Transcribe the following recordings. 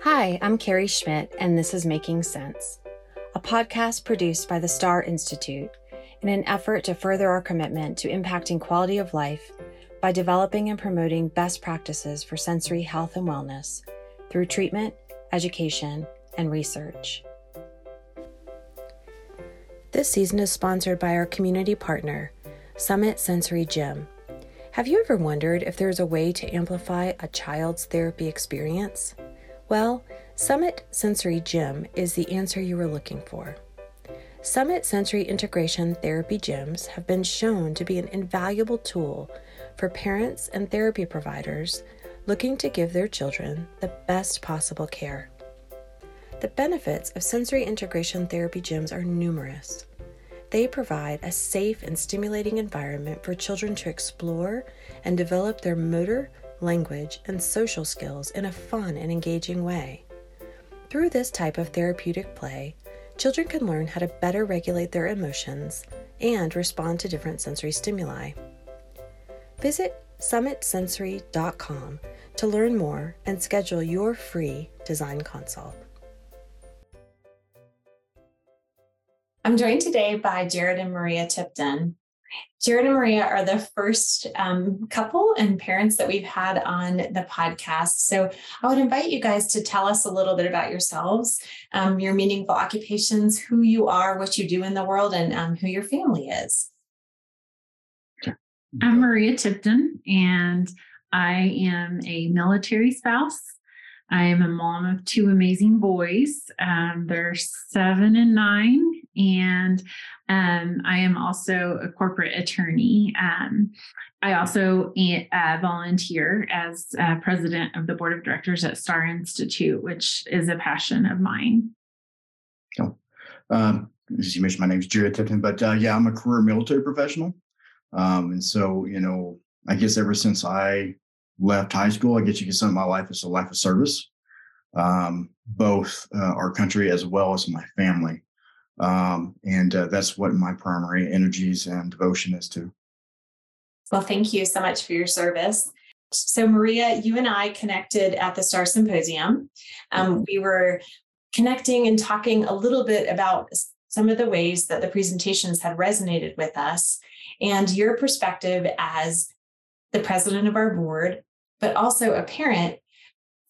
Hi, I'm Carrie Schmidt, and this is Making Sense, a podcast produced by the Star Institute in an effort to further our commitment to impacting quality of life by developing and promoting best practices for sensory health and wellness through treatment, education, and research. This season is sponsored by our community partner, Summit Sensory Gym. Have you ever wondered if there's a way to amplify a child's therapy experience? Well, Summit Sensory Gym is the answer you were looking for. Summit Sensory Integration Therapy Gyms have been shown to be an invaluable tool for parents and therapy providers looking to give their children the best possible care. The benefits of sensory integration therapy gyms are numerous. They provide a safe and stimulating environment for children to explore and develop their motor, language, and social skills in a fun and engaging way. Through this type of therapeutic play, children can learn how to better regulate their emotions and respond to different sensory stimuli. Visit summitsensory.com to learn more and schedule your free design consult. I'm joined today by Jared and Maria Tipton. Jared and Maria are the first um, couple and parents that we've had on the podcast. So I would invite you guys to tell us a little bit about yourselves, um, your meaningful occupations, who you are, what you do in the world, and um, who your family is. I'm Maria Tipton, and I am a military spouse. I am a mom of two amazing boys. Um, they're seven and nine, and um, I am also a corporate attorney. Um, I also uh, volunteer as uh, president of the board of directors at Star Institute, which is a passion of mine. Oh, um, as you mentioned, my name is Jared Tipton, but uh, yeah, I'm a career military professional. Um, and so, you know, I guess ever since I left high school, I guess you could say my life is a life of service, um, both uh, our country as well as my family. Um, and uh, that's what my primary energies and devotion is to. Well, thank you so much for your service. So, Maria, you and I connected at the STAR Symposium. Um, we were connecting and talking a little bit about some of the ways that the presentations had resonated with us and your perspective as the president of our board, but also a parent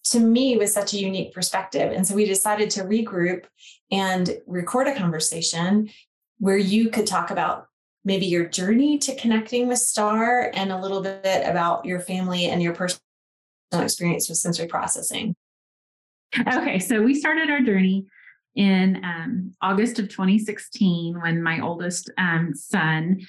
to me was such a unique perspective. And so we decided to regroup and record a conversation where you could talk about maybe your journey to connecting with STAR and a little bit about your family and your personal experience with sensory processing. Okay, so we started our journey in um, August of 2016 when my oldest um, son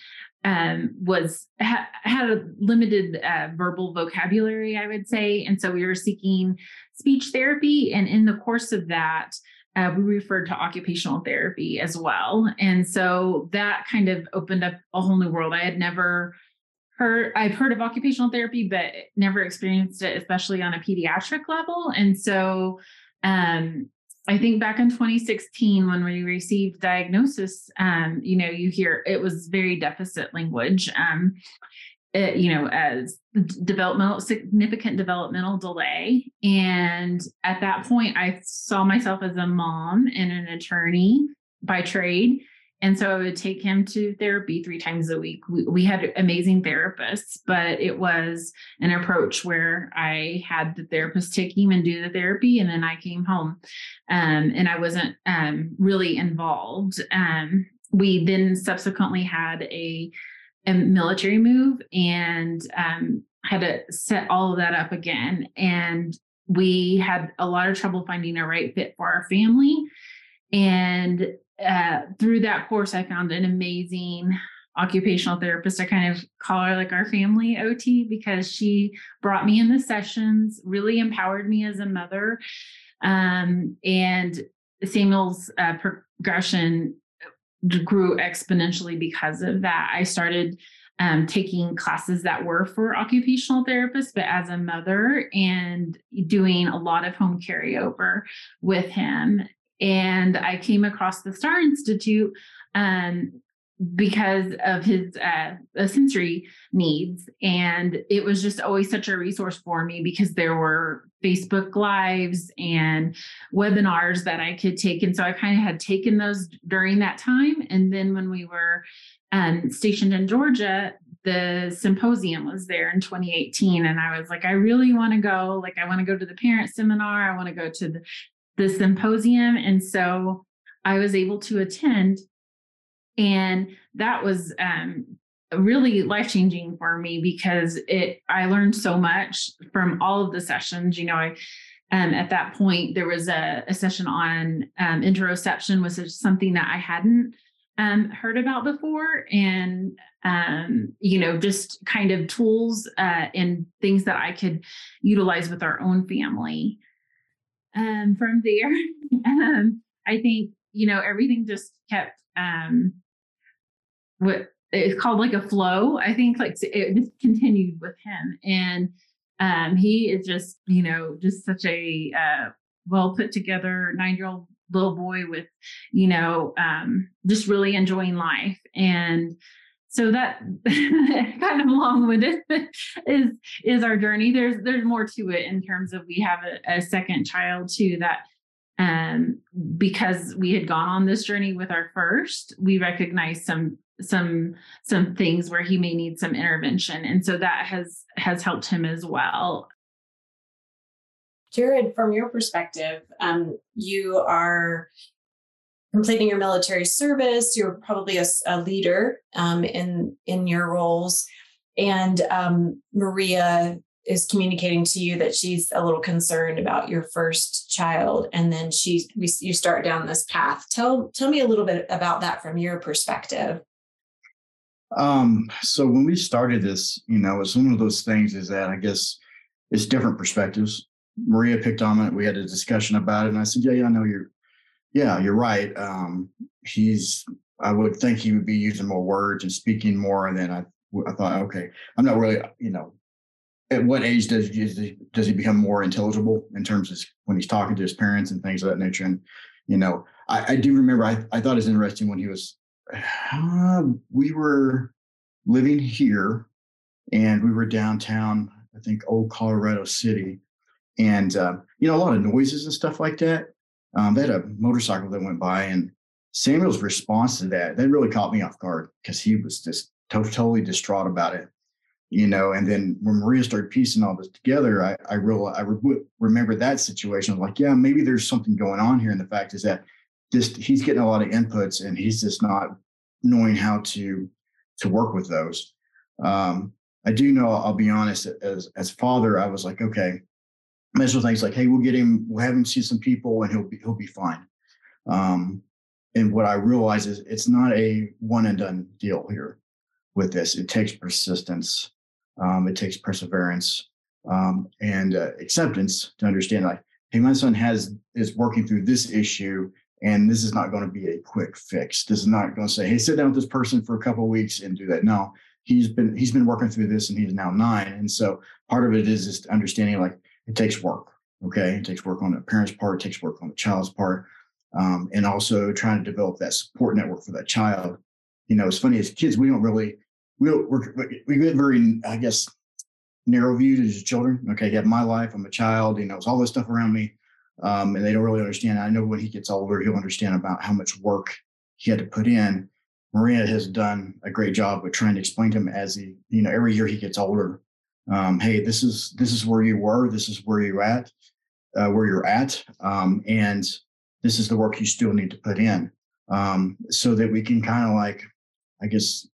um, was ha- had a limited uh, verbal vocabulary, I would say, and so we were seeking speech therapy. And in the course of that, uh, we referred to occupational therapy as well, and so that kind of opened up a whole new world. I had never heard I've heard of occupational therapy, but never experienced it, especially on a pediatric level, and so um, I think back in 2016, when we received diagnosis, um, you know, you hear it was very deficit language. Um, it, you know, as developmental, significant developmental delay. And at that point, I saw myself as a mom and an attorney by trade. And so I would take him to therapy three times a week. We, we, had amazing therapists, but it was an approach where I had the therapist take him and do the therapy, and then I came home, um, and I wasn't um, really involved. Um, we then subsequently had a, a military move and um, had to set all of that up again, and we had a lot of trouble finding a right fit for our family. And uh, through that course, I found an amazing occupational therapist. I kind of call her like our family OT because she brought me in the sessions, really empowered me as a mother. Um, and Samuel's uh, progression grew exponentially because of that. I started um, taking classes that were for occupational therapists, but as a mother and doing a lot of home carryover with him and I came across the Star Institute um, because of his uh, sensory needs. And it was just always such a resource for me because there were Facebook Lives and webinars that I could take. And so I kind of had taken those during that time. And then when we were um, stationed in Georgia, the symposium was there in 2018. And I was like, I really want to go. Like, I want to go to the parent seminar, I want to go to the, the symposium. And so I was able to attend and that was um, really life changing for me because it I learned so much from all of the sessions. You know, I um, at that point there was a, a session on um, interoception, which is something that I hadn't um, heard about before, and um, you know, just kind of tools uh, and things that I could utilize with our own family. Um, from there, um, I think you know everything just kept um, what it's called like a flow. I think like it just continued with him, and um, he is just you know just such a uh, well put together nine year old little boy with you know um, just really enjoying life and so that kind of long winded is is our journey. There's there's more to it in terms of we have a, a second child too that um because we had gone on this journey with our first we recognized some some some things where he may need some intervention. And so that has has helped him as well. Jared from your perspective um, you are completing your military service you're probably a, a leader um, in in your roles and um, maria is communicating to you that she's a little concerned about your first child and then she we, you start down this path tell tell me a little bit about that from your perspective um, so when we started this, you know, it's one of those things is that I guess it's different perspectives. Maria picked on it. We had a discussion about it. And I said, Yeah, yeah, I know you're yeah, you're right. Um, he's I would think he would be using more words and speaking more. And then I I thought, okay, I'm not really, you know, at what age does he, does he become more intelligible in terms of when he's talking to his parents and things of that nature? And you know, I, I do remember I, I thought it was interesting when he was uh, we were living here and we were downtown, I think old Colorado City. And, uh, you know, a lot of noises and stuff like that. Um, they had a motorcycle that went by and Samuel's response to that, that really caught me off guard because he was just to- totally distraught about it, you know. And then when Maria started piecing all this together, I, I realized, I re- remember that situation. I like, yeah, maybe there's something going on here. And the fact is that just he's getting a lot of inputs and he's just not knowing how to to work with those. Um, I do know, I'll be honest, as as father, I was like, okay, mental things like, hey, we'll get him, we'll have him see some people and he'll be he'll be fine. Um, and what I realize is it's not a one and done deal here with this. It takes persistence, um, it takes perseverance, um, and uh, acceptance to understand like, hey, my son has is working through this issue and this is not going to be a quick fix. This is not going to say, "Hey, sit down with this person for a couple weeks and do that." No, he's been he's been working through this, and he's now nine. And so part of it is just understanding like it takes work. Okay, it takes work on the parent's part, it takes work on the child's part, um, and also trying to develop that support network for that child. You know, it's funny as kids, we don't really we don't, we get very, I guess, narrow viewed as children. Okay, have my life. I'm a child. You know, it's all this stuff around me um, and they don't really understand. I know when he gets older, he'll understand about how much work he had to put in. Maria has done a great job with trying to explain to him as he, you know, every year he gets older. Um, hey, this is this is where you were. This is where you're at, uh, where you're at, um, and this is the work you still need to put in, um, so that we can kind of like, I guess,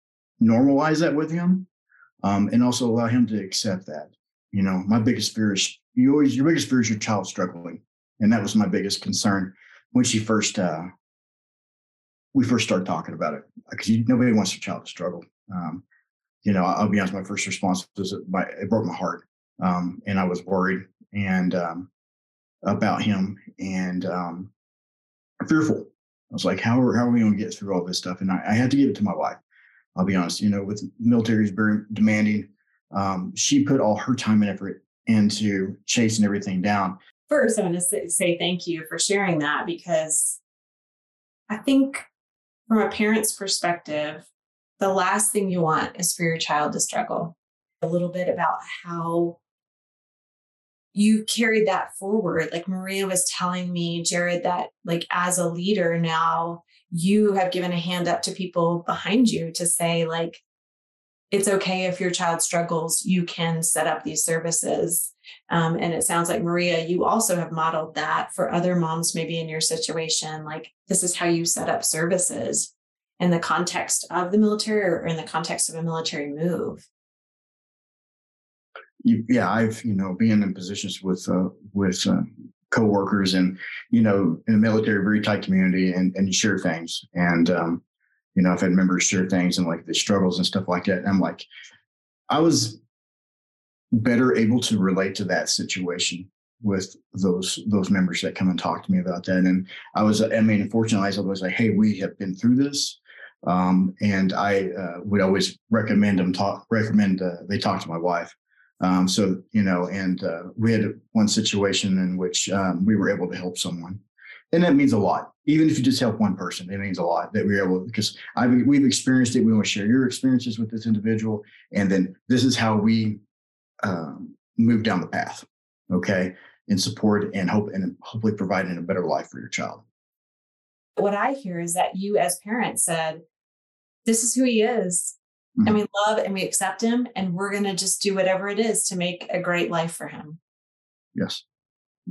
normalize that with him, um, and also allow him to accept that. You know, my biggest fear is you always your biggest fear is your child struggling and that was my biggest concern when she first uh, we first started talking about it because nobody wants their child to struggle. Um, you know, I'll be honest. My first response was my, it broke my heart, um, and I was worried and um, about him and um, fearful. I was like, how are, how are we going to get through all this stuff? And I, I, had to give it to my wife. I'll be honest. You know, with military is very demanding. Um, she put all her time and effort into chasing everything down first, I want to say, say thank you for sharing that because I think from a parent's perspective, the last thing you want is for your child to struggle. A little bit about how you carried that forward. Like Maria was telling me, Jared, that like as a leader now, you have given a hand up to people behind you to say, like, it's okay if your child struggles, you can set up these services. Um, and it sounds like Maria, you also have modeled that for other moms, maybe in your situation. Like, this is how you set up services in the context of the military or in the context of a military move? Yeah i've you know been in positions with uh, with uh, co-workers and you know in the military very tight community and and you share things. And um you know i've had members share things and like the struggles and stuff like that. And i'm like i was better able to relate to that situation with those those members that come and talk to me about that. And i was i mean fortunately i was like hey we have been through this um, and I uh, would always recommend them talk, recommend uh, they talk to my wife. Um, so, you know, and uh, we had one situation in which um, we were able to help someone. And that means a lot. Even if you just help one person, it means a lot that we are able because I've, we've experienced it. We want to share your experiences with this individual. And then this is how we um, move down the path. Okay. In support and hope and hopefully providing a better life for your child what I hear is that you, as parents, said, This is who he is. Mm-hmm. And we love and we accept him. And we're going to just do whatever it is to make a great life for him. Yes.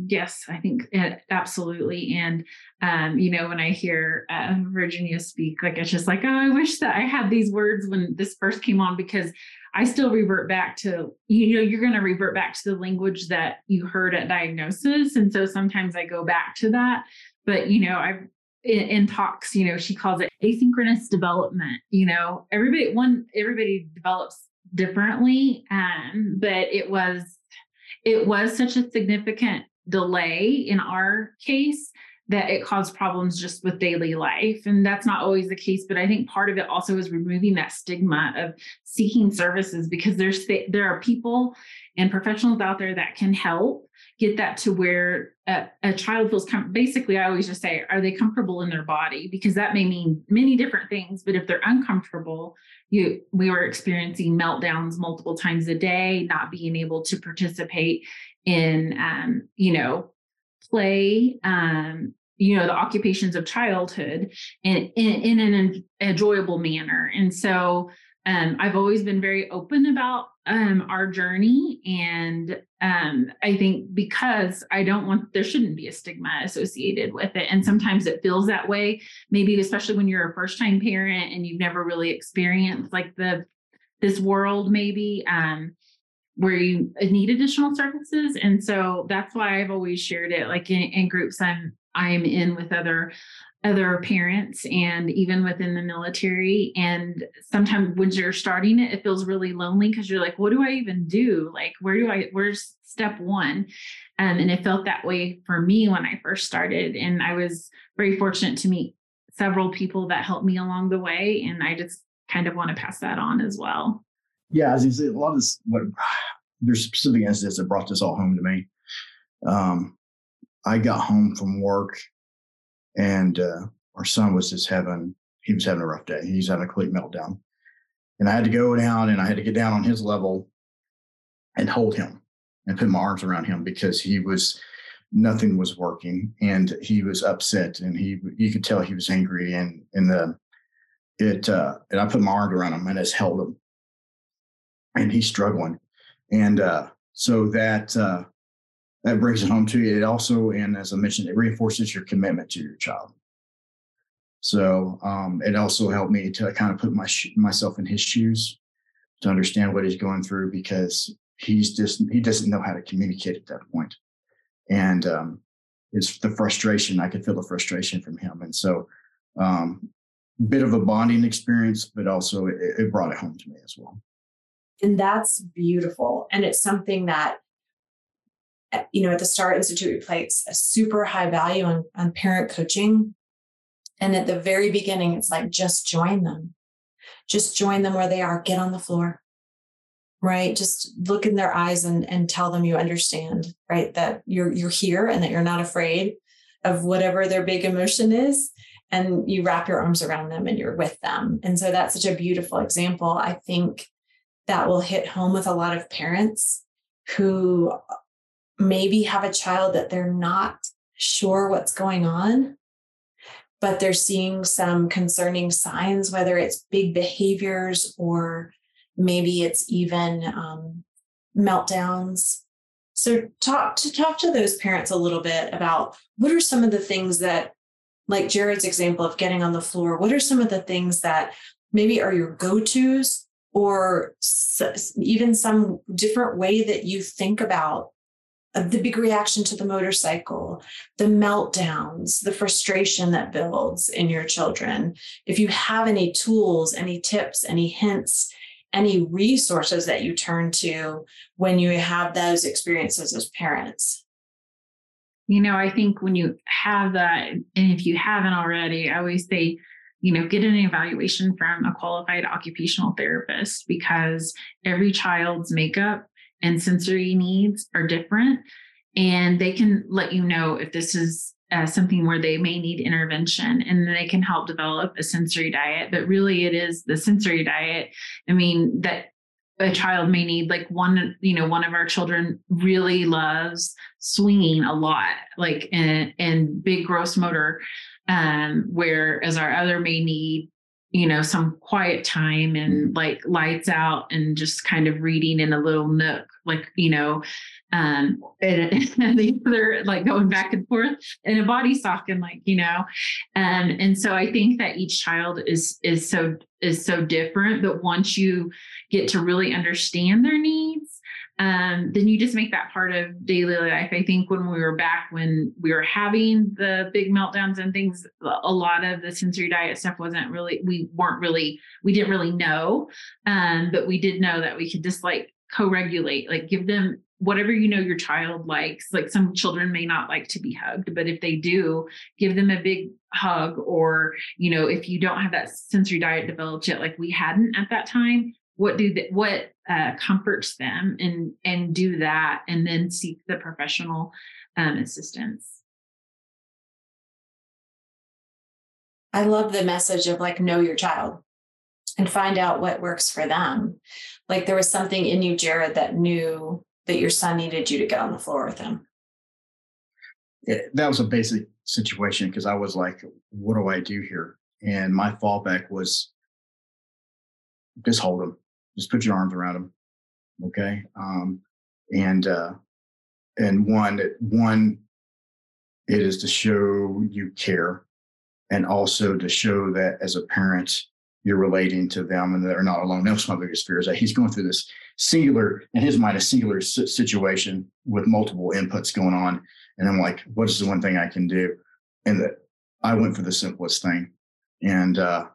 Yes, I think absolutely. And, um, you know, when I hear uh, Virginia speak, like it's just like, oh, I wish that I had these words when this first came on because I still revert back to, you know, you're going to revert back to the language that you heard at diagnosis. And so sometimes I go back to that. But, you know, I've in, in, talks, you know, she calls it asynchronous development. You know, everybody one everybody develops differently, um, but it was it was such a significant delay in our case that it caused problems just with daily life and that's not always the case but i think part of it also is removing that stigma of seeking services because there's there are people and professionals out there that can help get that to where a, a child feels com- basically i always just say are they comfortable in their body? Because that may mean many different things but if they're uncomfortable you we were experiencing meltdowns multiple times a day not being able to participate in um, you know play um, you know the occupations of childhood in, in, in an enjoyable manner. And so um, I've always been very open about um, our journey. And um, I think because I don't want, there shouldn't be a stigma associated with it. And sometimes it feels that way, maybe especially when you're a first time parent and you've never really experienced like the, this world maybe um, where you need additional services. And so that's why I've always shared it like in, in groups I'm, I'm in with other other parents and even within the military. And sometimes when you're starting it, it feels really lonely because you're like, what do I even do? Like, where do I, where's step one? Um, and it felt that way for me when I first started. And I was very fortunate to meet several people that helped me along the way. And I just kind of want to pass that on as well. Yeah, as you say, a lot of this, what there's specific incidents that brought this all home to me. Um, I got home from work and uh, our son was just having he was having a rough day. He's having a complete meltdown, and I had to go down and I had to get down on his level and hold him and put my arms around him because he was nothing was working and he was upset and he you could tell he was angry and and the it uh and I put my arms around him and just held him. And he's struggling. And uh so that uh that brings it home to you. It also, and as I mentioned, it reinforces your commitment to your child. So um, it also helped me to kind of put my myself in his shoes to understand what he's going through because he's just he doesn't know how to communicate at that point, and um, it's the frustration. I could feel the frustration from him, and so um, bit of a bonding experience, but also it, it brought it home to me as well. And that's beautiful, and it's something that you know, at the Star Institute, we place a super high value on, on parent coaching. And at the very beginning, it's like, just join them. Just join them where they are. Get on the floor, right? Just look in their eyes and, and tell them you understand, right? That you're, you're here and that you're not afraid of whatever their big emotion is. and you wrap your arms around them and you're with them. And so that's such a beautiful example. I think that will hit home with a lot of parents who maybe have a child that they're not sure what's going on, but they're seeing some concerning signs, whether it's big behaviors or maybe it's even um, meltdowns. So talk to talk to those parents a little bit about what are some of the things that, like Jared's example of getting on the floor, what are some of the things that maybe are your go-tos or even some different way that you think about the big reaction to the motorcycle, the meltdowns, the frustration that builds in your children. If you have any tools, any tips, any hints, any resources that you turn to when you have those experiences as parents. You know, I think when you have that, and if you haven't already, I always say, you know, get an evaluation from a qualified occupational therapist because every child's makeup and sensory needs are different. And they can let you know if this is uh, something where they may need intervention and they can help develop a sensory diet. But really, it is the sensory diet. I mean, that a child may need like one you know one of our children really loves swinging a lot like and big gross motor um whereas our other may need you know some quiet time and like lights out and just kind of reading in a little nook like you know um and, and the other like going back and forth in a body sock and like you know um and so i think that each child is is so is so different but once you get to really understand their needs um, then you just make that part of daily life. I think when we were back, when we were having the big meltdowns and things, a lot of the sensory diet stuff wasn't really, we weren't really, we didn't really know. Um, but we did know that we could just like co regulate, like give them whatever you know your child likes. Like some children may not like to be hugged, but if they do, give them a big hug. Or, you know, if you don't have that sensory diet developed yet, like we hadn't at that time, what do that what uh, comforts them and and do that and then seek the professional um, assistance. I love the message of like know your child and find out what works for them. Like there was something in you jared that knew that your son needed you to get on the floor with him. It, that was a basic situation because i was like what do i do here? And my fallback was just hold him just put your arms around them. Okay. Um, and, uh, and one, one, it is to show you care and also to show that as a parent, you're relating to them and they're not alone. That's my biggest fear is that he's going through this singular, in his mind, a singular situation with multiple inputs going on. And I'm like, what is the one thing I can do? And that I went for the simplest thing. And, uh,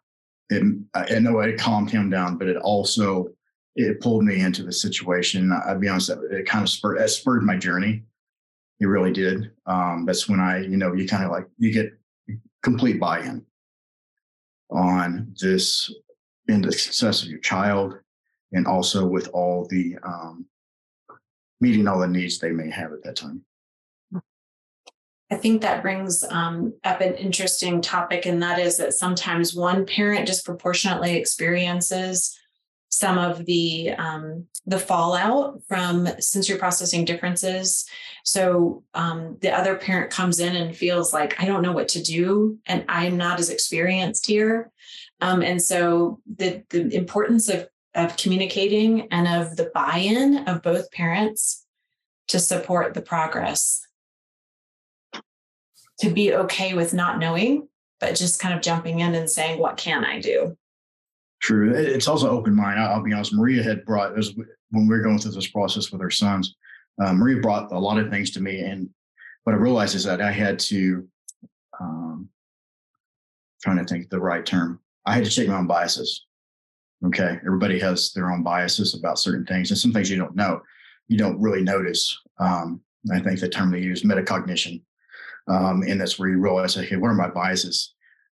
it, I know it calmed him down, but it also it pulled me into the situation. I'll be honest, it kind of spurred it spurred my journey. It really did. Um, that's when I, you know, you kind of like you get complete buy-in on this in the success of your child, and also with all the um, meeting all the needs they may have at that time. I think that brings um, up an interesting topic, and that is that sometimes one parent disproportionately experiences some of the um, the fallout from sensory processing differences. So um, the other parent comes in and feels like I don't know what to do, and I'm not as experienced here. Um, and so the the importance of of communicating and of the buy-in of both parents to support the progress to be okay with not knowing, but just kind of jumping in and saying, what can I do? True. It's also open mind. I'll be honest. Maria had brought was when we were going through this process with her sons. Uh, Maria brought a lot of things to me, and what I realized is that I had to, um, trying to think the right term. I had to check my own biases. Okay, everybody has their own biases about certain things, and some things you don't know, you don't really notice. Um, I think the term they use metacognition um, and that's where you realize, okay, what are my biases?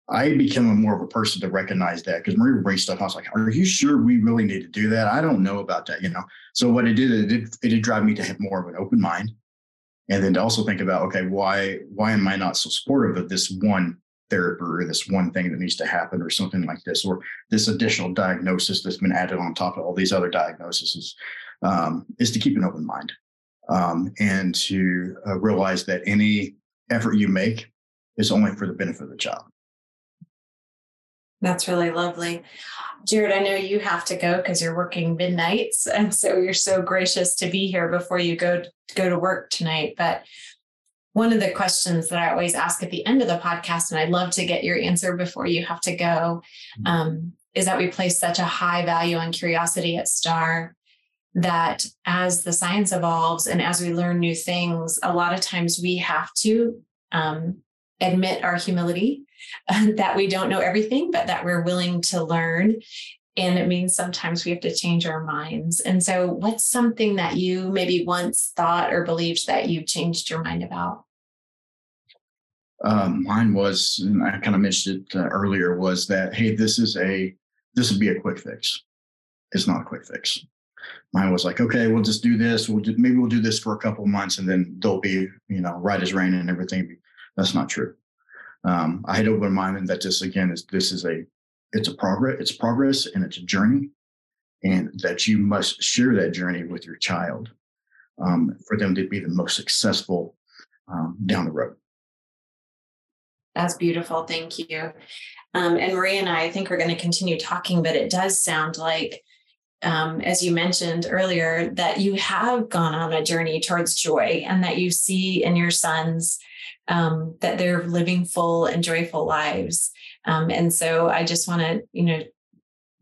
I became more of a person to recognize that because Marie would bring stuff. I was like, "Are you sure we really need to do that? I don't know about that." You know. So what it did, it did, it did drive me to have more of an open mind, and then to also think about, okay, why why am I not so supportive of this one therapy or this one thing that needs to happen or something like this or this additional diagnosis that's been added on top of all these other diagnoses um, is to keep an open mind um, and to uh, realize that any effort you make is only for the benefit of the child that's really lovely. Jared, I know you have to go because you're working midnights. And so you're so gracious to be here before you go, go to work tonight. But one of the questions that I always ask at the end of the podcast, and I'd love to get your answer before you have to go, mm-hmm. um, is that we place such a high value on curiosity at STAR that as the science evolves and as we learn new things, a lot of times we have to um, admit our humility that we don't know everything, but that we're willing to learn. And it means sometimes we have to change our minds. And so, what's something that you maybe once thought or believed that you changed your mind about? Um, mine was, and I kind of mentioned it uh, earlier, was that hey, this is a this would be a quick fix. It's not a quick fix. Mine was like, okay, we'll just do this. We'll do, maybe we'll do this for a couple months, and then they'll be, you know, right as rain and everything. That's not true um, I had open mind that this again is this is a it's a progress it's progress and it's a journey, and that you must share that journey with your child um, for them to be the most successful um, down the road. That's beautiful. Thank you. Um, and Maria and I, I think we're going to continue talking, but it does sound like, um, as you mentioned earlier, that you have gone on a journey towards joy and that you see in your sons um, that they're living full and joyful lives. Um, and so I just want to, you know,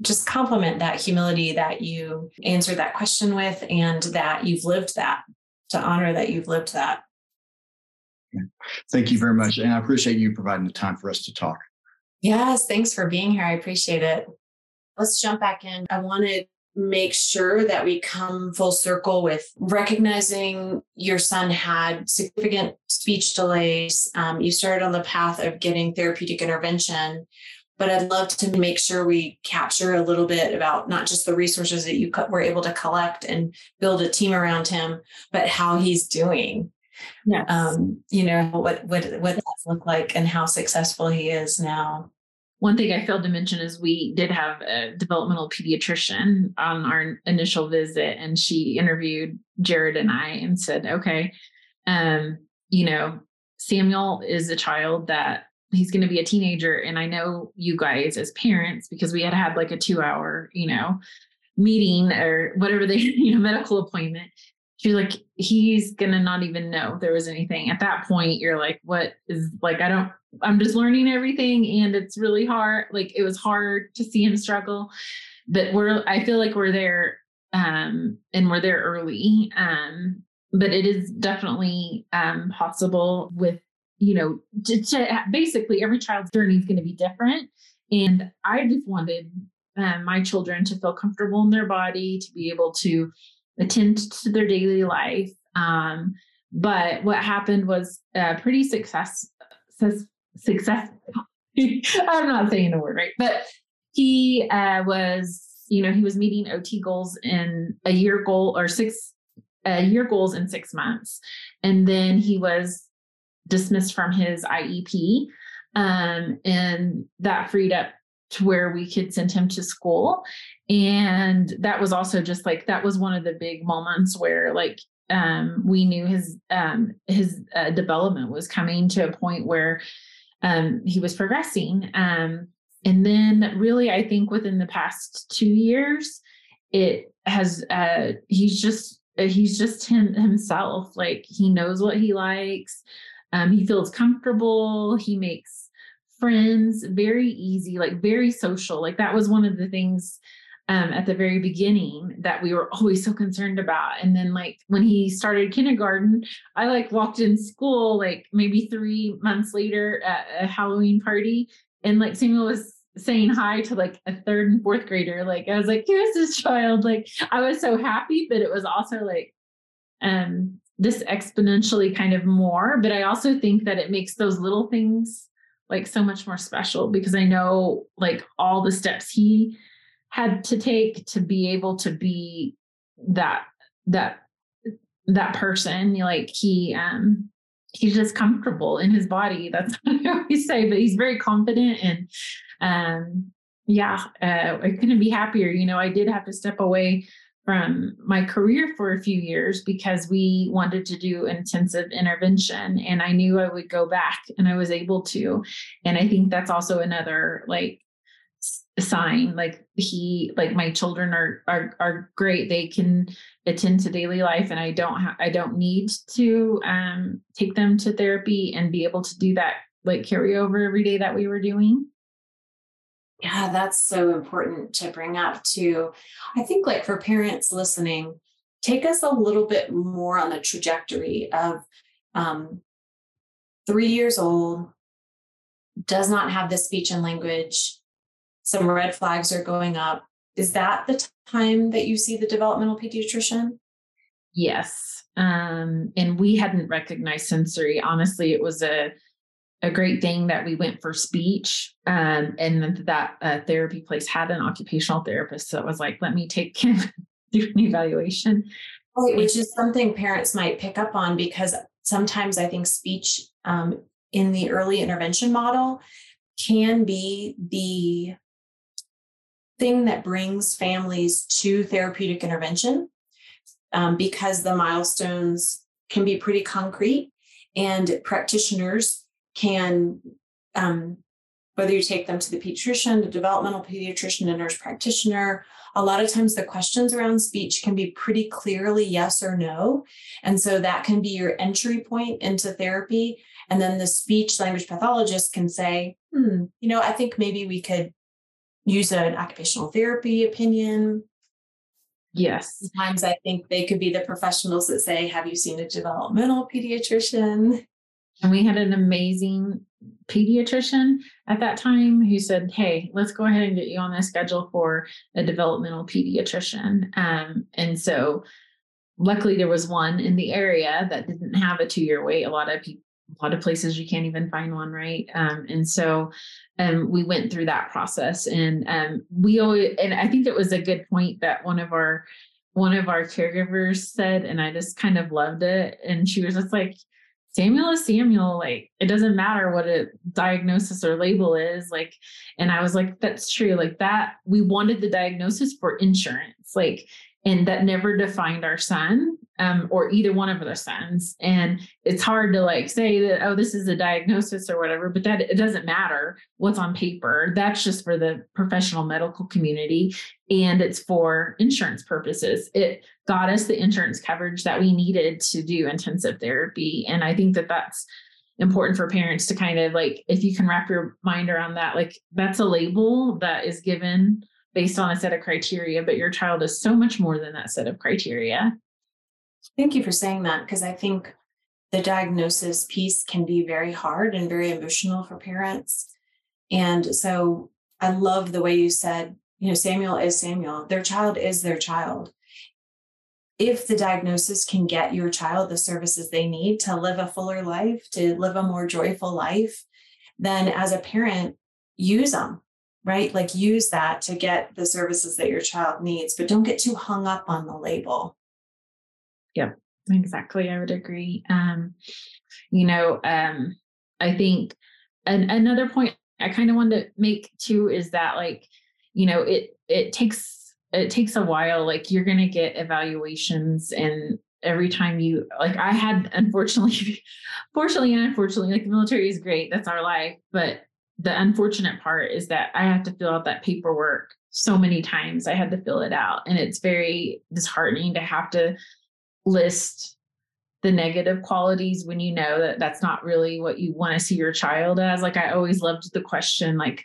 just compliment that humility that you answered that question with and that you've lived that to honor that you've lived that. Thank you very much. And I appreciate you providing the time for us to talk. Yes, thanks for being here. I appreciate it. Let's jump back in. I wanted make sure that we come full circle with recognizing your son had significant speech delays. Um, you started on the path of getting therapeutic intervention, but I'd love to make sure we capture a little bit about not just the resources that you were able to collect and build a team around him, but how he's doing. Yes. Um, you know, what what what does look like and how successful he is now. One thing I failed to mention is we did have a developmental pediatrician on our initial visit, and she interviewed Jared and I and said, okay, um, you know, Samuel is a child that he's going to be a teenager. And I know you guys as parents, because we had had like a two hour, you know, meeting or whatever they, you know, medical appointment. She's like, he's to not even know there was anything. At that point, you're like, what is like, I don't, I'm just learning everything and it's really hard. Like it was hard to see him struggle, but we're, I feel like we're there um, and we're there early. Um, but it is definitely um, possible with, you know, to, to basically every child's journey is going to be different. And I just wanted um, my children to feel comfortable in their body, to be able to attend to their daily life. Um, but what happened was uh, pretty success, success successful. I'm not saying the word right, but he uh, was, you know, he was meeting OT goals in a year goal or six a year goals in six months, and then he was dismissed from his IEP, um, and that freed up to where we could send him to school and that was also just like that was one of the big moments where like um, we knew his um, his uh, development was coming to a point where um, he was progressing. Um, and then, really, I think within the past two years, it has uh, he's just uh, he's just him himself. Like he knows what he likes. Um, he feels comfortable. He makes friends very easy, like very social. Like that was one of the things um, at the very beginning that we were always so concerned about. And then like when he started kindergarten, I like walked in school like maybe three months later at a Halloween party, and like Samuel was saying hi to like a third and fourth grader. Like I was like, here's this child. Like I was so happy, but it was also like um this exponentially kind of more. But I also think that it makes those little things like so much more special because I know like all the steps he had to take to be able to be that that that person like he um he's just comfortable in his body. That's what I always say, but he's very confident and um yeah, uh, I couldn't be happier. You know, I did have to step away from my career for a few years because we wanted to do intensive intervention and I knew I would go back and I was able to. And I think that's also another like sign like he like my children are are are great they can attend to daily life and i don't ha- i don't need to um take them to therapy and be able to do that like carry over every day that we were doing yeah, that's so important to bring up too. I think, like for parents listening, take us a little bit more on the trajectory of um, three years old, does not have the speech and language. Some red flags are going up. Is that the time that you see the developmental pediatrician? Yes. Um, and we hadn't recognized sensory. Honestly, it was a a great thing that we went for speech um, and that uh, therapy place had an occupational therapist so it was like let me take him through an evaluation. Right, which is something parents might pick up on because sometimes i think speech um, in the early intervention model can be the thing that brings families to therapeutic intervention um, because the milestones can be pretty concrete and practitioners can um, whether you take them to the pediatrician, the developmental pediatrician, a nurse practitioner, a lot of times the questions around speech can be pretty clearly yes or no. And so that can be your entry point into therapy. And then the speech language pathologist can say, hmm, you know, I think maybe we could use an occupational therapy opinion. Yes. Sometimes I think they could be the professionals that say, Have you seen a developmental pediatrician? And we had an amazing pediatrician at that time who said, Hey, let's go ahead and get you on the schedule for a developmental pediatrician. Um, and so luckily there was one in the area that didn't have a two year wait. A lot of people, a lot of places you can't even find one, right? Um, and so um, we went through that process, and um, we always, and I think it was a good point that one of our one of our caregivers said, and I just kind of loved it. And she was just like, Samuel is Samuel. Like, it doesn't matter what a diagnosis or label is. Like, and I was like, that's true. Like, that we wanted the diagnosis for insurance. Like, and that never defined our son um, or either one of the sons. And it's hard to like say that, oh, this is a diagnosis or whatever, but that it doesn't matter what's on paper. That's just for the professional medical community and it's for insurance purposes. It got us the insurance coverage that we needed to do intensive therapy. And I think that that's important for parents to kind of like, if you can wrap your mind around that, like that's a label that is given based on a set of criteria, but your child is so much more than that set of criteria. Thank you for saying that because I think the diagnosis piece can be very hard and very emotional for parents. And so I love the way you said, you know, Samuel is Samuel. Their child is their child. If the diagnosis can get your child the services they need to live a fuller life, to live a more joyful life, then as a parent, use them right? Like use that to get the services that your child needs, but don't get too hung up on the label. Yep, exactly. I would agree. Um, you know, um, I think an, another point I kind of want to make too is that like, you know, it it takes it takes a while. Like you're gonna get evaluations and every time you like I had unfortunately fortunately and unfortunately, like the military is great. That's our life. But the unfortunate part is that I have to fill out that paperwork so many times. I had to fill it out. And it's very disheartening to have to list the negative qualities when you know that that's not really what you want to see your child as. Like, I always loved the question, like,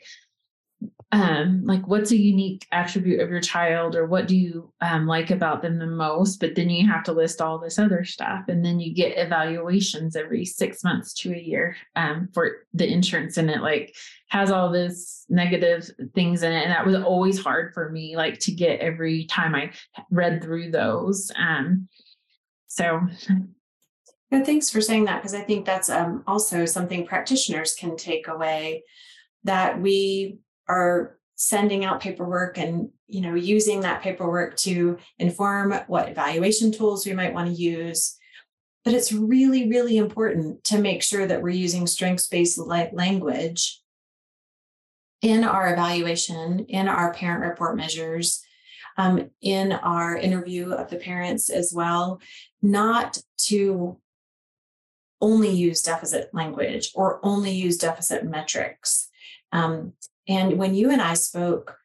um, like what's a unique attribute of your child or what do you um, like about them the most? But then you have to list all this other stuff and then you get evaluations every six months to a year um, for the insurance and it like has all this negative things in it. And that was always hard for me like to get every time i read through those um, so. And thanks for saying that because i think that's um, also something practitioners can take away that we are sending out paperwork and you know using that paperwork to inform what evaluation tools we might want to use but it's really, really important to make sure that we're using strengths based language in our evaluation, in our parent report measures, um, in our interview of the parents as well, not to only use deficit language or only use deficit metrics. Um, and when you and I spoke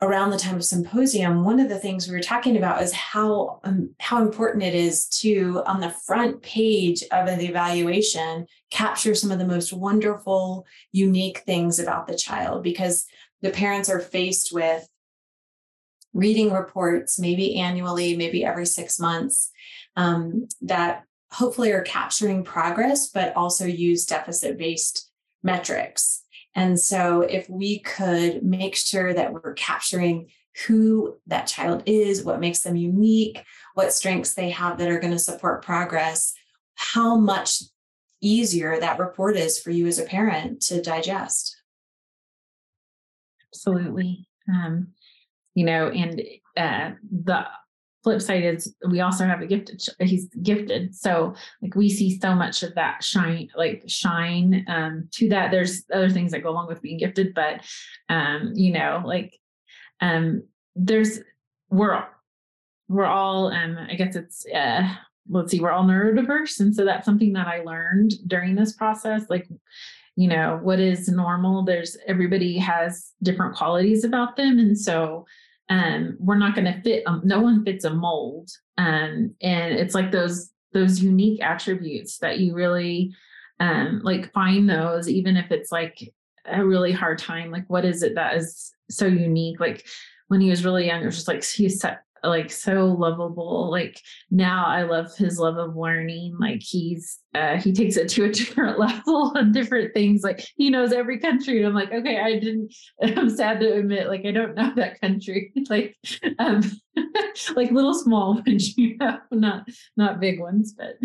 around the time of symposium, one of the things we were talking about is how um, how important it is to on the front page of the evaluation capture some of the most wonderful, unique things about the child because the parents are faced with reading reports, maybe annually, maybe every six months, um, that hopefully are capturing progress, but also use deficit based metrics. And so, if we could make sure that we're capturing who that child is, what makes them unique, what strengths they have that are going to support progress, how much easier that report is for you as a parent to digest. Absolutely. Um, you know, and uh, the flip side is we also have a gifted he's gifted. So like we see so much of that shine like shine um to that. There's other things that go along with being gifted but um you know like um there's we're we're all um i guess it's uh let's see we're all neurodiverse. And so that's something that i learned during this process like you know what is normal? There's everybody has different qualities about them. And so um, we're not going to fit um, no one fits a mold um, and it's like those those unique attributes that you really um, like find those even if it's like a really hard time like what is it that is so unique? Like when he was really young it was just like he's like so lovable like now i love his love of learning like he's uh he takes it to a different level and different things like he knows every country and i'm like okay i didn't i'm sad to admit like i don't know that country like um like little small ones you know not not big ones but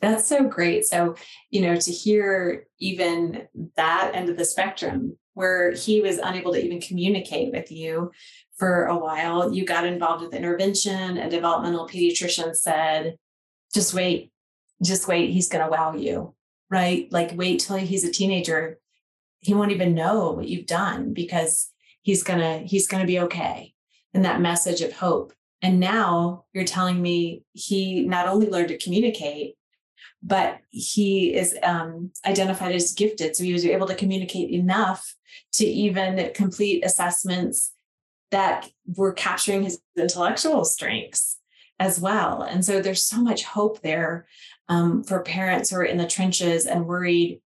that's so great so you know to hear even that end of the spectrum where he was unable to even communicate with you for a while. You got involved with intervention. A developmental pediatrician said, just wait, just wait. He's going to wow you, right? Like, wait till he's a teenager. He won't even know what you've done because he's going to, he's going to be okay. And that message of hope. And now you're telling me he not only learned to communicate, but he is um, identified as gifted. So he was able to communicate enough to even complete assessments that were capturing his intellectual strengths as well. And so there's so much hope there um, for parents who are in the trenches and worried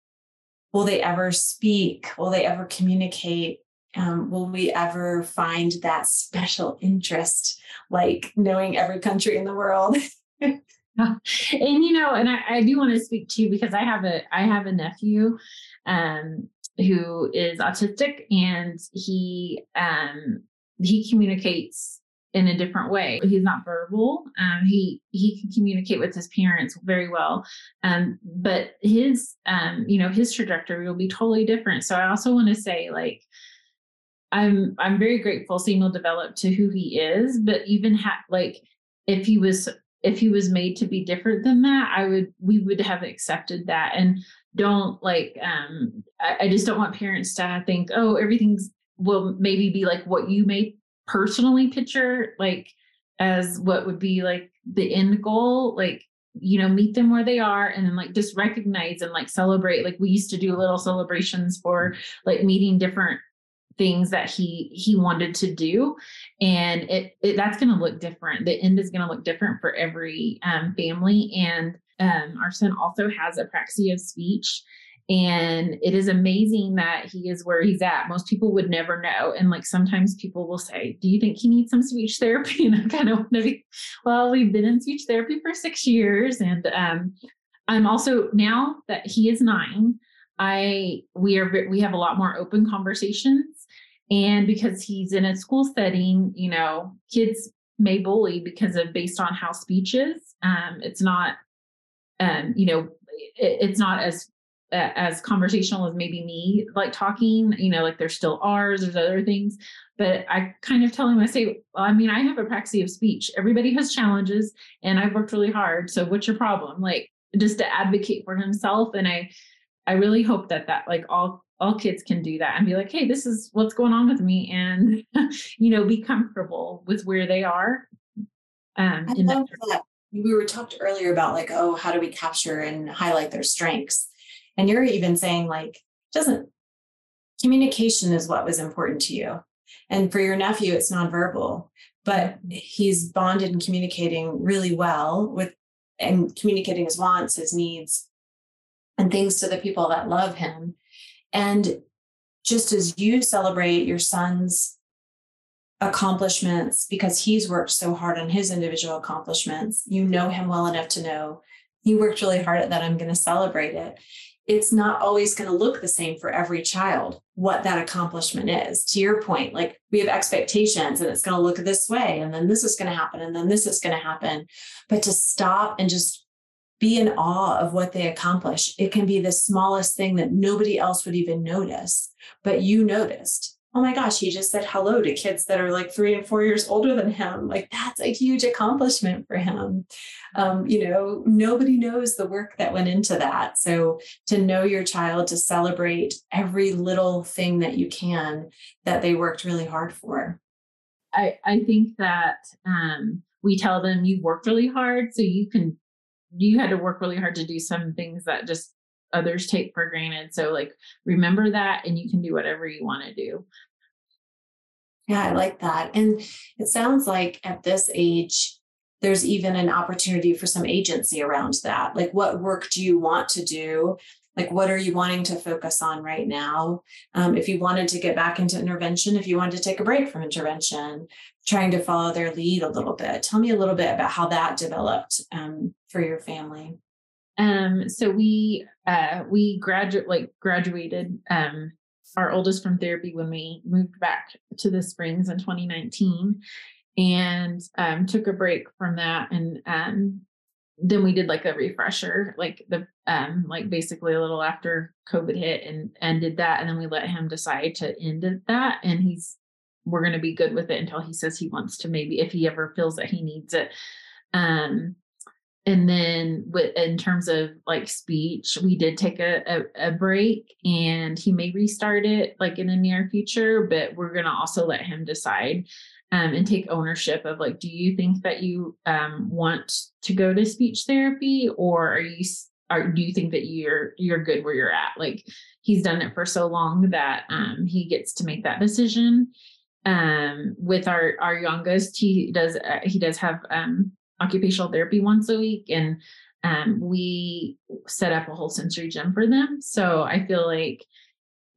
will they ever speak? Will they ever communicate? Um, will we ever find that special interest, like knowing every country in the world? and you know, and I, I do want to speak to you because I have a I have a nephew um, who is autistic, and he um, he communicates in a different way. He's not verbal. Um, he he can communicate with his parents very well, um, but his um, you know his trajectory will be totally different. So I also want to say like I'm I'm very grateful Samuel developed to who he is, but even ha- like if he was if he was made to be different than that, I would we would have accepted that and don't like um I, I just don't want parents to think oh everything's will maybe be like what you may personally picture like as what would be like the end goal like you know meet them where they are and then like just recognize and like celebrate like we used to do little celebrations for like meeting different things that he he wanted to do and it, it that's going to look different. The end is going to look different for every um, family and um, our son also has apraxia of speech and it is amazing that he is where he's at. Most people would never know. And like sometimes people will say, Do you think he needs some speech therapy? And I kind of want to be, well, we've been in speech therapy for six years. And um, I'm also now that he is nine, I we are we have a lot more open conversations. And because he's in a school setting, you know, kids may bully because of based on how speech is. Um, it's not um, you know, it, it's not as as conversational as maybe me like talking you know like there's still r's there's other things but i kind of tell him i say well, i mean i have a apraxia of speech everybody has challenges and i've worked really hard so what's your problem like just to advocate for himself and i i really hope that that like all all kids can do that and be like hey this is what's going on with me and you know be comfortable with where they are um I love that. that we were talked earlier about like oh how do we capture and highlight their strengths? And you're even saying like doesn't communication is what was important to you. And for your nephew it's nonverbal but he's bonded and communicating really well with and communicating his wants his needs and things to the people that love him. And just as you celebrate your son's accomplishments because he's worked so hard on his individual accomplishments. You know him well enough to know he worked really hard at that. I'm going to celebrate it. It's not always going to look the same for every child, what that accomplishment is. To your point, like we have expectations and it's going to look this way, and then this is going to happen, and then this is going to happen. But to stop and just be in awe of what they accomplish, it can be the smallest thing that nobody else would even notice, but you noticed oh my gosh, he just said hello to kids that are like three and four years older than him. Like that's a huge accomplishment for him. Um, you know, nobody knows the work that went into that. So to know your child, to celebrate every little thing that you can that they worked really hard for. I, I think that um, we tell them you worked really hard, so you can you had to work really hard to do some things that just others take for granted. So like remember that and you can do whatever you want to do. Yeah, I like that. And it sounds like at this age, there's even an opportunity for some agency around that. Like, what work do you want to do? Like, what are you wanting to focus on right now? Um, if you wanted to get back into intervention, if you wanted to take a break from intervention, trying to follow their lead a little bit. Tell me a little bit about how that developed um, for your family. Um, so we uh, we graduate like graduated um, our oldest from therapy when we moved back to the Springs in 2019, and um, took a break from that, and um, then we did like a refresher, like the um, like basically a little after COVID hit, and ended that, and then we let him decide to end that, and he's we're going to be good with it until he says he wants to maybe if he ever feels that he needs it. Um and then with in terms of like speech we did take a, a, a, break and he may restart it like in the near future but we're going to also let him decide um, and take ownership of like do you think that you um, want to go to speech therapy or are you are do you think that you're you're good where you're at? Like he's done it for so long that um, he gets to make that decision. Um, with our our youngest he does uh, he does have um, occupational therapy once a week and um, we set up a whole sensory gym for them so i feel like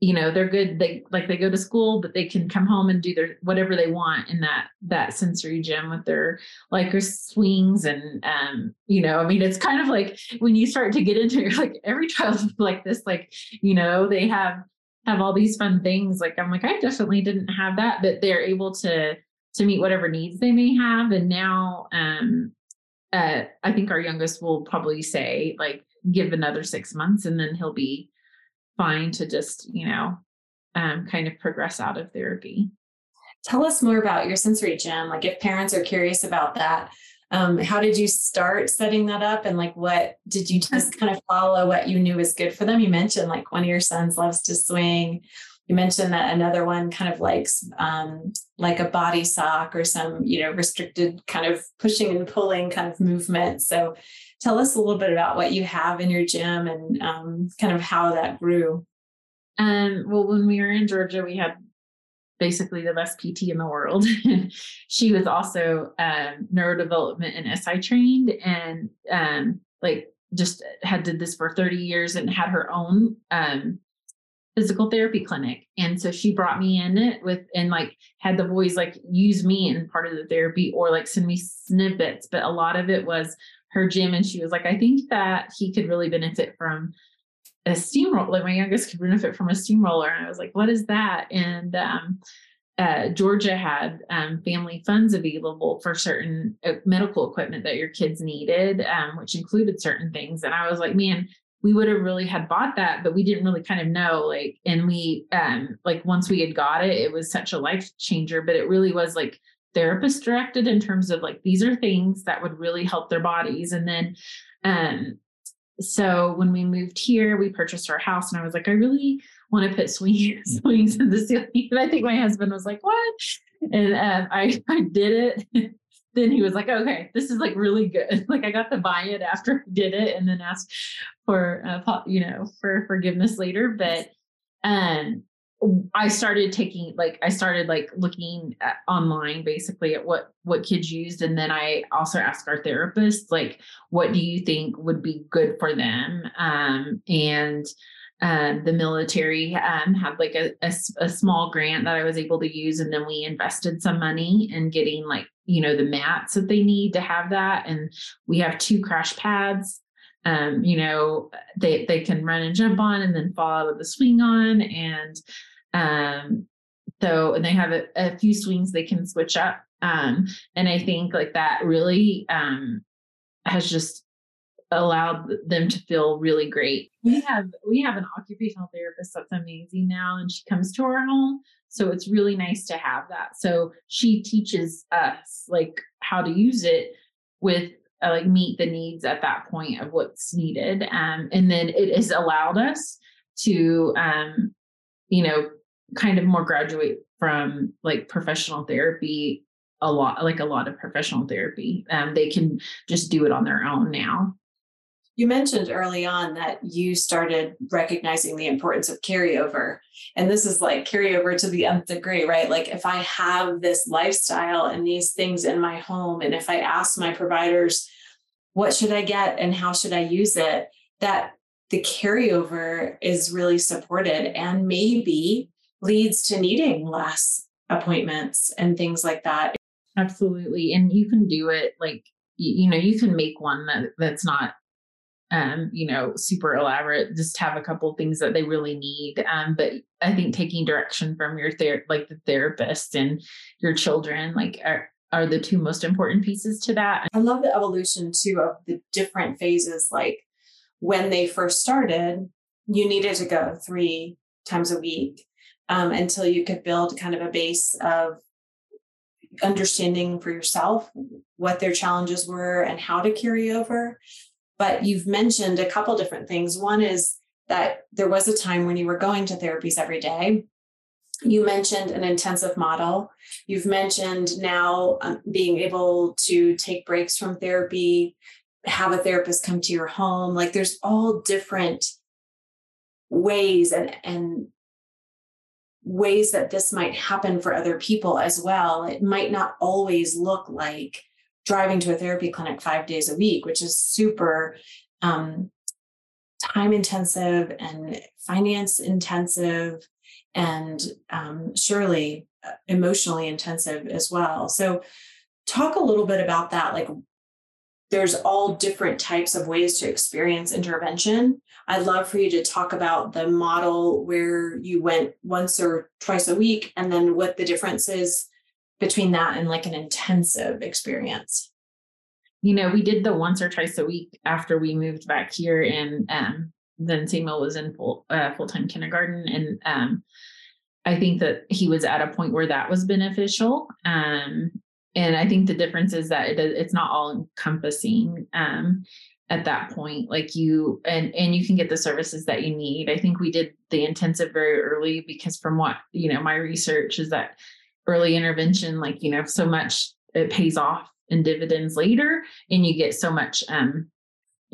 you know they're good they like they go to school but they can come home and do their whatever they want in that that sensory gym with their like their swings and um you know i mean it's kind of like when you start to get into it like every child like this like you know they have have all these fun things like i'm like i definitely didn't have that but they're able to to meet whatever needs they may have. And now um, uh, I think our youngest will probably say, like, give another six months and then he'll be fine to just, you know, um, kind of progress out of therapy. Tell us more about your sensory gym. Like, if parents are curious about that, um, how did you start setting that up? And like, what did you just kind of follow what you knew was good for them? You mentioned like one of your sons loves to swing you mentioned that another one kind of likes um, like a body sock or some you know restricted kind of pushing and pulling kind of movement. So tell us a little bit about what you have in your gym and um, kind of how that grew. Um, well when we were in georgia we had basically the best pt in the world. She was also um, neurodevelopment and si trained and um, like just had did this for 30 years and had her own um, physical therapy clinic. And so she brought me in it with and like had the boys like use me in part of the therapy or like send me snippets. But a lot of it was her gym and she was like i think that he could really benefit from a steamroller. Like my youngest could benefit from a steamroller. And i was like what is that? And um, uh, Georgia had um, family funds available for certain uh, medical equipment that your kids needed, um, which included certain things. And I was like, man, we would have really had bought that, but we didn't really kind of know like, and we, um, like once we had got it, it was such a life changer, but it really was like therapist directed in terms of like, these are things that would really help their bodies. And then, um, so when we moved here, we purchased our house and I was like, I really want to put swing, swings in the ceiling. And I think my husband was like, what? And um, I, I did it. Then he was like, okay, this is like really good. Like I got to buy it after I did it and then ask for, uh, you know, for forgiveness later. But um, I started taking like I started like looking at, online basically at what what kids used and then I also asked our therapist like what do you think would be good for them um, and um, the military um, had like a, a, a, small grant that I was able to use, and then we invested some money in getting like you know the mats that they need to have that, and we have two crash pads. Um, you know, they they can run and jump on, and then fall out of the swing on, and um, so and they have a, a few swings they can switch up. Um, and I think like that really um, has just allowed them to feel really great. We have we have an occupational therapist that's amazing now and she comes to our home. So it's really nice to have that. So she teaches us like how to use it with uh, like meet the needs at that point of what's needed. Um, and then it has allowed us to um, you know, kind of more graduate from like professional therapy a lot like a lot of professional therapy um, they can just do it on their own now you mentioned early on that you started recognizing the importance of carryover. And this is like carryover to the nth degree, right? Like if I have this lifestyle and these things in my home, and if I ask my providers, what should I get and how should I use it, that the carryover is really supported and maybe leads to needing less appointments and things like that. Absolutely. And you can do it like, you know, you can make one that that's not um, you know, super elaborate, just have a couple things that they really need. Um, but I think taking direction from your ther- like the therapist and your children, like are, are the two most important pieces to that. I love the evolution too of the different phases. Like when they first started, you needed to go three times a week um, until you could build kind of a base of understanding for yourself what their challenges were and how to carry over. But you've mentioned a couple different things. One is that there was a time when you were going to therapies every day. You mentioned an intensive model. You've mentioned now um, being able to take breaks from therapy, have a therapist come to your home. Like there's all different ways and, and ways that this might happen for other people as well. It might not always look like driving to a therapy clinic five days a week, which is super um, time intensive and finance intensive and um, surely uh, emotionally intensive as well. So, talk a little bit about that. Like, there's all different types of ways to experience intervention. I'd love for you to talk about the model where you went once or twice a week and then what the difference is between that and like an intensive experience? You know, we did the once or twice a week after we moved back here, and um, then Samuel was in full uh, full time kindergarten, and um, I think that he was at a point where that was beneficial. Um, and I think the difference is that it, it's not all encompassing um, at that point. Like you and and you can get the services that you need. I think we did the intensive very early because from what you know, my research is that early intervention, like, you know, so much it pays off in dividends later and you get so much um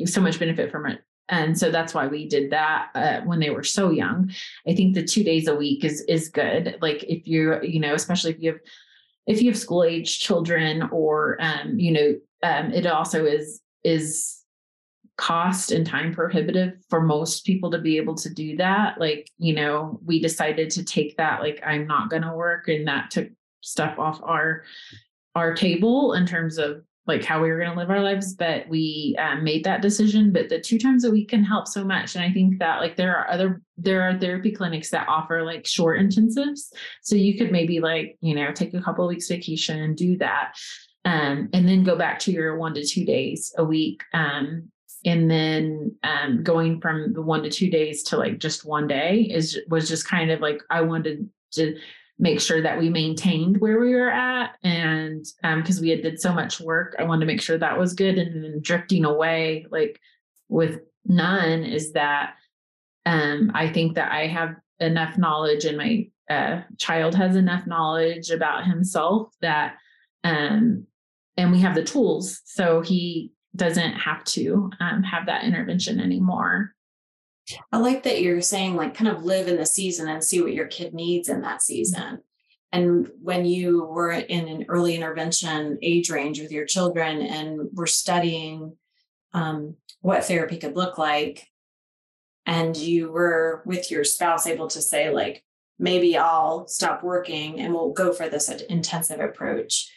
so much benefit from it. And so that's why we did that uh, when they were so young. I think the two days a week is is good. Like if you're you know especially if you have if you have school age children or um you know um it also is is cost and time prohibitive for most people to be able to do that. Like, you know, we decided to take that, like, I'm not going to work. And that took stuff off our, our table in terms of like how we were going to live our lives but we um, made that decision but the two times a week can help so much and i think that like there are other there are therapy clinics that offer like short intensives so you could maybe like you know take a couple weeks vacation and do that um, and then go back to your one to two days a week um, and then um, going from the one to two days to like just one day is was just kind of like I wanted to make sure that we maintained where we were at and because um, we had did so much work i wanted to make sure that was good and then drifting away like with none is that um, i think that i have enough knowledge and my uh, child has enough knowledge about himself that um, and we have the tools. So he doesn't have to um, have that intervention anymore I like that you're saying, like, kind of live in the season and see what your kid needs in that season. And when you were in an early intervention age range with your children and were studying um, what therapy could look like, and you were with your spouse able to say, like, maybe I'll stop working and we'll go for this intensive approach.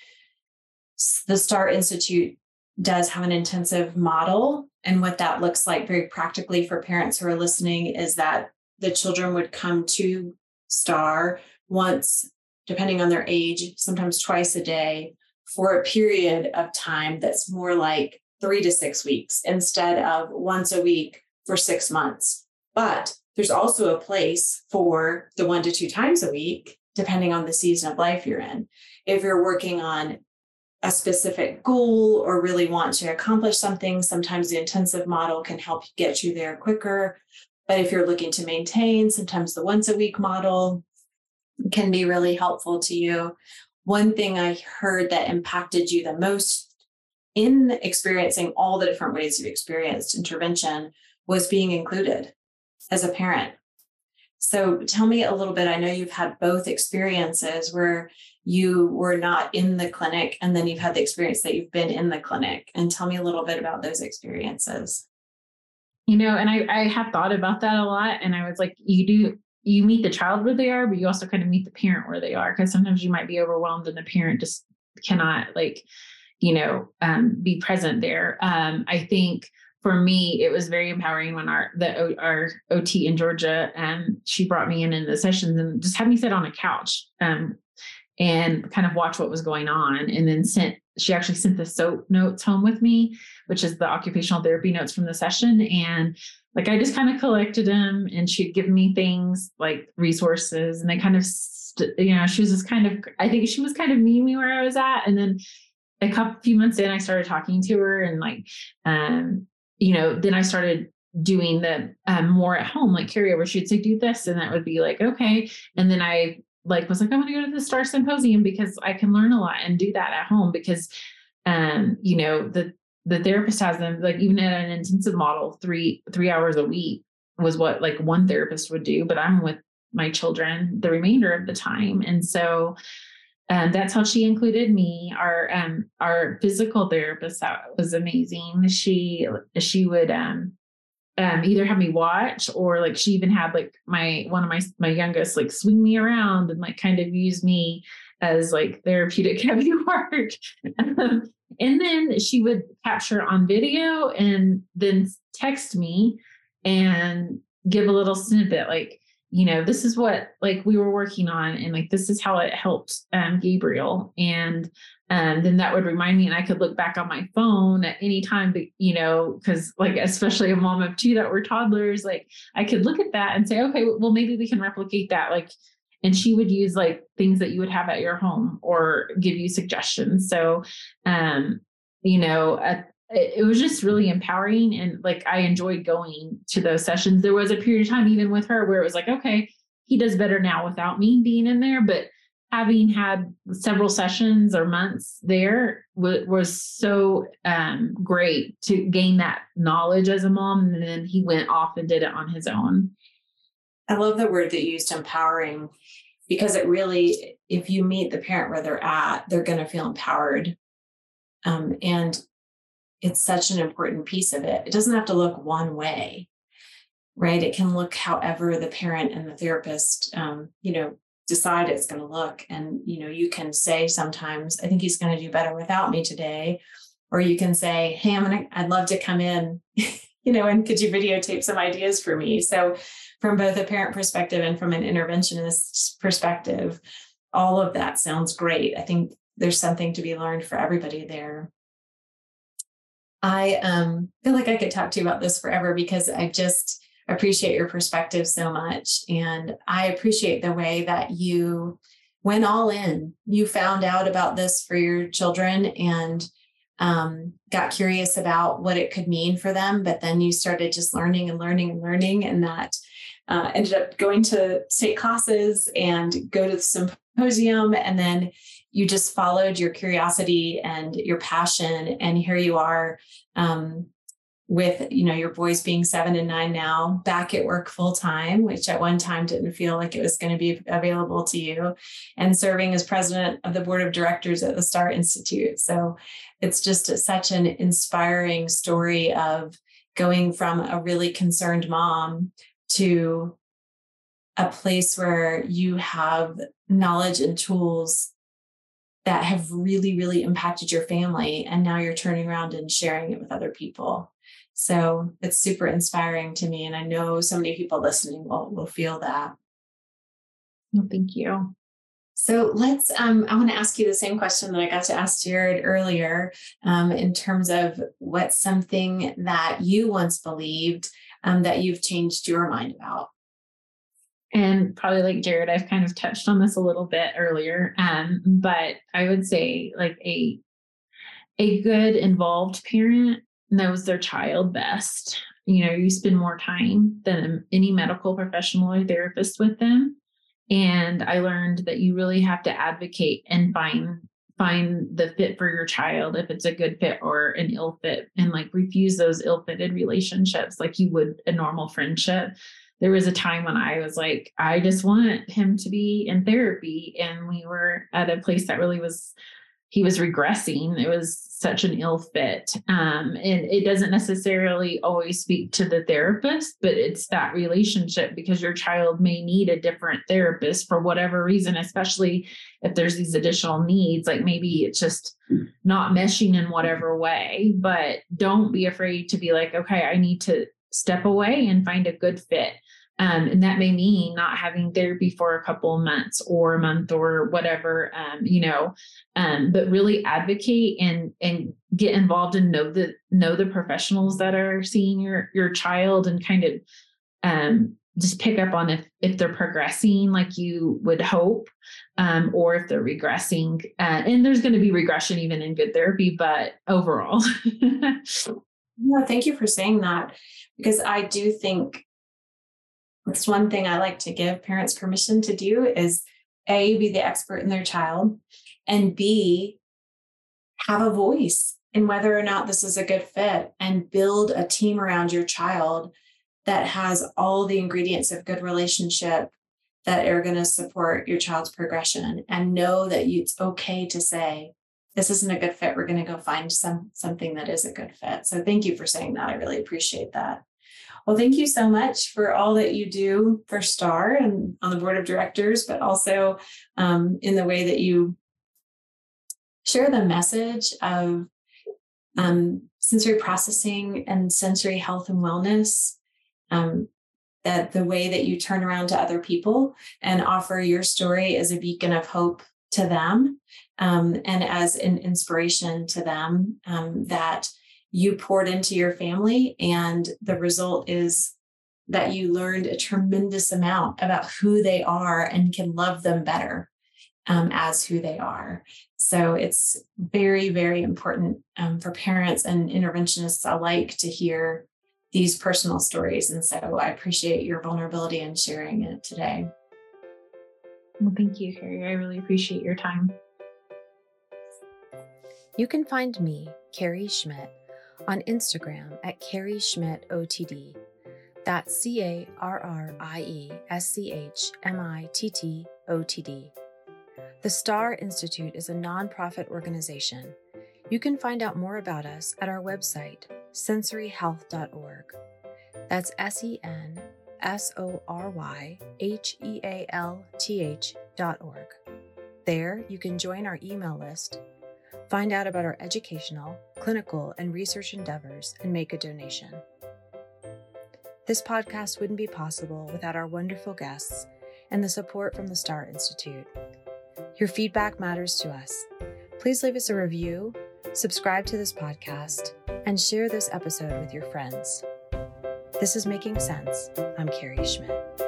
The STAR Institute does have an intensive model. And what that looks like very practically for parents who are listening is that the children would come to STAR once, depending on their age, sometimes twice a day for a period of time that's more like three to six weeks instead of once a week for six months. But there's also a place for the one to two times a week, depending on the season of life you're in. If you're working on a specific goal or really want to accomplish something, sometimes the intensive model can help get you there quicker. But if you're looking to maintain, sometimes the once a week model can be really helpful to you. One thing I heard that impacted you the most in experiencing all the different ways you've experienced intervention was being included as a parent. So tell me a little bit. I know you've had both experiences where you were not in the clinic and then you've had the experience that you've been in the clinic and tell me a little bit about those experiences you know and i i have thought about that a lot and i was like you do you meet the child where they are but you also kind of meet the parent where they are because sometimes you might be overwhelmed and the parent just cannot like you know um, be present there um, i think for me, it was very empowering when our the our OT in Georgia, um, she brought me in in the sessions and just had me sit on a couch, um, and kind of watch what was going on. And then sent she actually sent the SOAP notes home with me which is the occupational therapy notes from the session. And like i just kind of collected them and she'd give me things like resources and they kind of st- you know she was just kind of i think she was kind of meeting me where i was at. And then a couple few months in i started talking to her and like um you know then i started doing the um, more at home like carryover she'd say do this and that would be like okay. And then i like was like I'm going to go to the star symposium because i can learn a lot and do that at home because um you know the the therapist has them like even at an intensive model three three hours a week was what like one therapist would do but i'm with my children the remainder of the time. And so um, that's how she included me our um our physical therapist was amazing she she would um um, either have me watch or like she even had like my one of my my youngest like swing me around and like kind of use me as like therapeutic heavy work. and then she would capture on video and then text me and give a little snippet like you know this is what like we were working on and like this is how it helped um, gabriel. And and then that would remind me and i could look back on my phone at any time but you know because like especially a mom of two that were toddlers like i could look at that and say okay well maybe we can replicate that like and she would use like things that you would have at your home or give you suggestions. So um you know at, it was just really empowering and like i enjoyed going to those sessions there was a period of time even with her where it was like okay he does better now without me being in there but having had several sessions or months there w- was so um, great to gain that knowledge as a mom. And then he went off and did it on his own. I love the word that you used, empowering, because it really, if you meet the parent where they're at, they're going to feel empowered. Um, and it's such an important piece of it. It doesn't have to look one way, right? It can look however the parent and the therapist, um, you know, decide it's going to look. And you know you can say sometimes i think he's going to do better without me today. Or you can say hey i'm gonna i'd love to come in you know and could you videotape some ideas for me? So from both a parent perspective and from an interventionist perspective all of that sounds great. I think there's something to be learned for everybody there I um, feel like I could talk to you about this forever because I just appreciate your perspective so much. And I appreciate the way that you went all in. You found out about this for your children and um, got curious about what it could mean for them. But then you started just learning and learning and learning. And that uh, ended up going to state classes and go to the symposium. And then you just followed your curiosity and your passion. And here you are um, with you know your boys being seven and nine now back at work full time which at one time didn't feel like it was going to be available to you and serving as president of the board of directors at the star institute so it's just such an inspiring story of going from a really concerned mom to a place where you have knowledge and tools that have really really impacted your family and now you're turning around and sharing it with other people so it's super inspiring to me. And I know so many people listening will, will feel that. Well, thank you. So let's, um, I want to ask you the same question that I got to ask Jared earlier um, in terms of what's something that you once believed um, that you've changed your mind about. And probably like Jared, I've kind of touched on this a little bit earlier, um, but I would say like a a good involved parent knows their child best. You know, you spend more time than any medical professional or therapist with them. And I learned that you really have to advocate and find find the fit for your child if it's a good fit or an ill fit and like refuse those ill-fitted relationships like you would a normal friendship there was a time when I was like, I just want him to be in therapy. And we were at a place that really was he was regressing. It was such an ill fit. Um, and it doesn't necessarily always speak to the therapist, but it's that relationship because your child may need a different therapist for whatever reason, especially if there's these additional needs. Like maybe it's just not meshing in whatever way, but don't be afraid to be like, okay, I need to step away and find a good fit. Um, and that may mean not having therapy for a couple of months or a month or whatever, um, you know, um, but really advocate and and get involved and know the know the professionals that are seeing your your child and kind of um, just pick up on if if they're progressing like you would hope um, or if they're regressing uh, and there's going to be regression even in good therapy but overall no thank you for saying that because i do think it's one thing I like to give parents permission to do is A, be the expert in their child, and B, have a voice in whether or not this is a good fit and build a team around your child that has all the ingredients of good relationship that are going to support your child's progression and know that it's okay to say this isn't a good fit we're going to go find some something that is a good fit so thank you for saying that i really appreciate that well, thank you so much for all that you do for STAR and on the board of directors, but also um, in the way that you share the message of um, sensory processing and sensory health and wellness. Um, that the way that you turn around to other people and offer your story as a beacon of hope to them um, and as an inspiration to them um, that you poured into your family. And the result is that you learned a tremendous amount about who they are and can love them better um, as who they are. So it's very, very important um, for parents and interventionists alike to hear these personal stories. And so I appreciate your vulnerability and sharing it today. Well, thank you, Carrie. I really appreciate your time. You can find me, Carrie Schmitt on Instagram at Carrie Schmitt OTD. That's C A R R I E S C H M I T T O T D. The STAR Institute is a nonprofit organization. You can find out more about us at our website, sensoryhealth.org. That's S E N S O R Y H E A L T H dot org. There, you can join our email list Find out about our educational, clinical, and research endeavors and make a donation. This podcast wouldn't be possible without our wonderful guests and the support from the STAR Institute. Your feedback matters to us. Please leave us a review, subscribe to this podcast, and share this episode with your friends. This is Making Sense. I'm Carrie Schmitt.